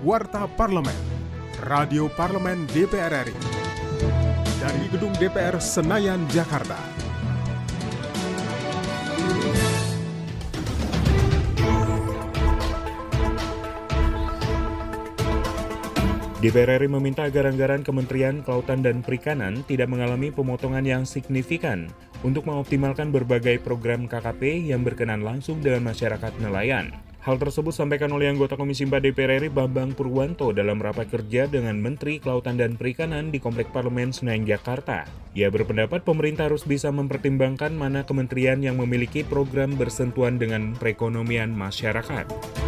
Warta Parlemen, Radio Parlemen DPR RI. Dari Gedung DPR Senayan, Jakarta. DPR RI meminta agar anggaran Kementerian Kelautan dan Perikanan tidak mengalami pemotongan yang signifikan untuk mengoptimalkan berbagai program KKP yang berkenan langsung dengan masyarakat nelayan. Hal tersebut sampaikan oleh anggota Komisi 4 DPR RI Bambang Purwanto dalam rapat kerja dengan Menteri Kelautan dan Perikanan di Komplek Parlemen Senayan, Jakarta. Ia berpendapat pemerintah harus bisa mempertimbangkan mana kementerian yang memiliki program bersentuhan dengan perekonomian masyarakat.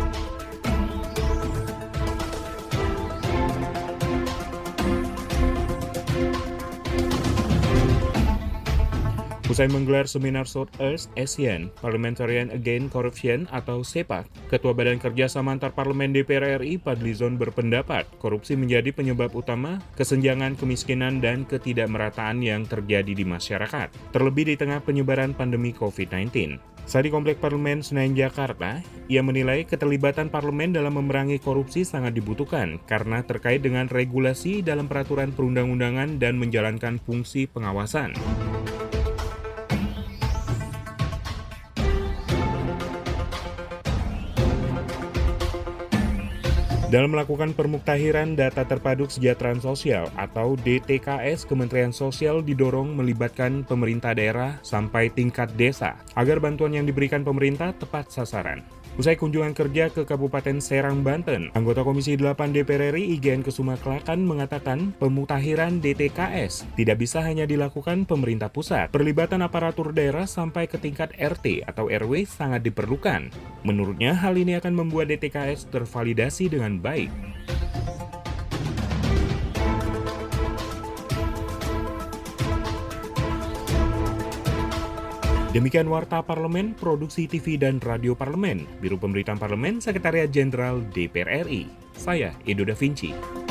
Usai menggelar seminar South East Asian Parliamentarian Against Corruption atau SEPAC, Ketua Badan Kerjasama Antar Parlemen DPR RI Padlizon berpendapat korupsi menjadi penyebab utama kesenjangan kemiskinan dan ketidakmerataan yang terjadi di masyarakat, terlebih di tengah penyebaran pandemi COVID-19. Saat di Komplek Parlemen Senayan, Jakarta, ia menilai keterlibatan parlemen dalam memerangi korupsi sangat dibutuhkan karena terkait dengan regulasi dalam peraturan perundang-undangan dan menjalankan fungsi pengawasan. Dalam melakukan permuktahiran data terpadu kesejahteraan sosial atau DTKS, Kementerian Sosial didorong melibatkan pemerintah daerah sampai tingkat desa agar bantuan yang diberikan pemerintah tepat sasaran. Usai kunjungan kerja ke Kabupaten Serang, Banten, anggota Komisi 8 DPR RI IGN Kesuma Klakan mengatakan pemutahiran DTKS tidak bisa hanya dilakukan pemerintah pusat. Perlibatan aparatur daerah sampai ke tingkat RT atau RW sangat diperlukan. Menurutnya hal ini akan membuat DTKS tervalidasi dengan baik. Demikian Warta Parlemen, Produksi TV dan Radio Parlemen, Biro Pemberitaan Parlemen, Sekretariat Jenderal DPR RI. Saya, Edo Da Vinci.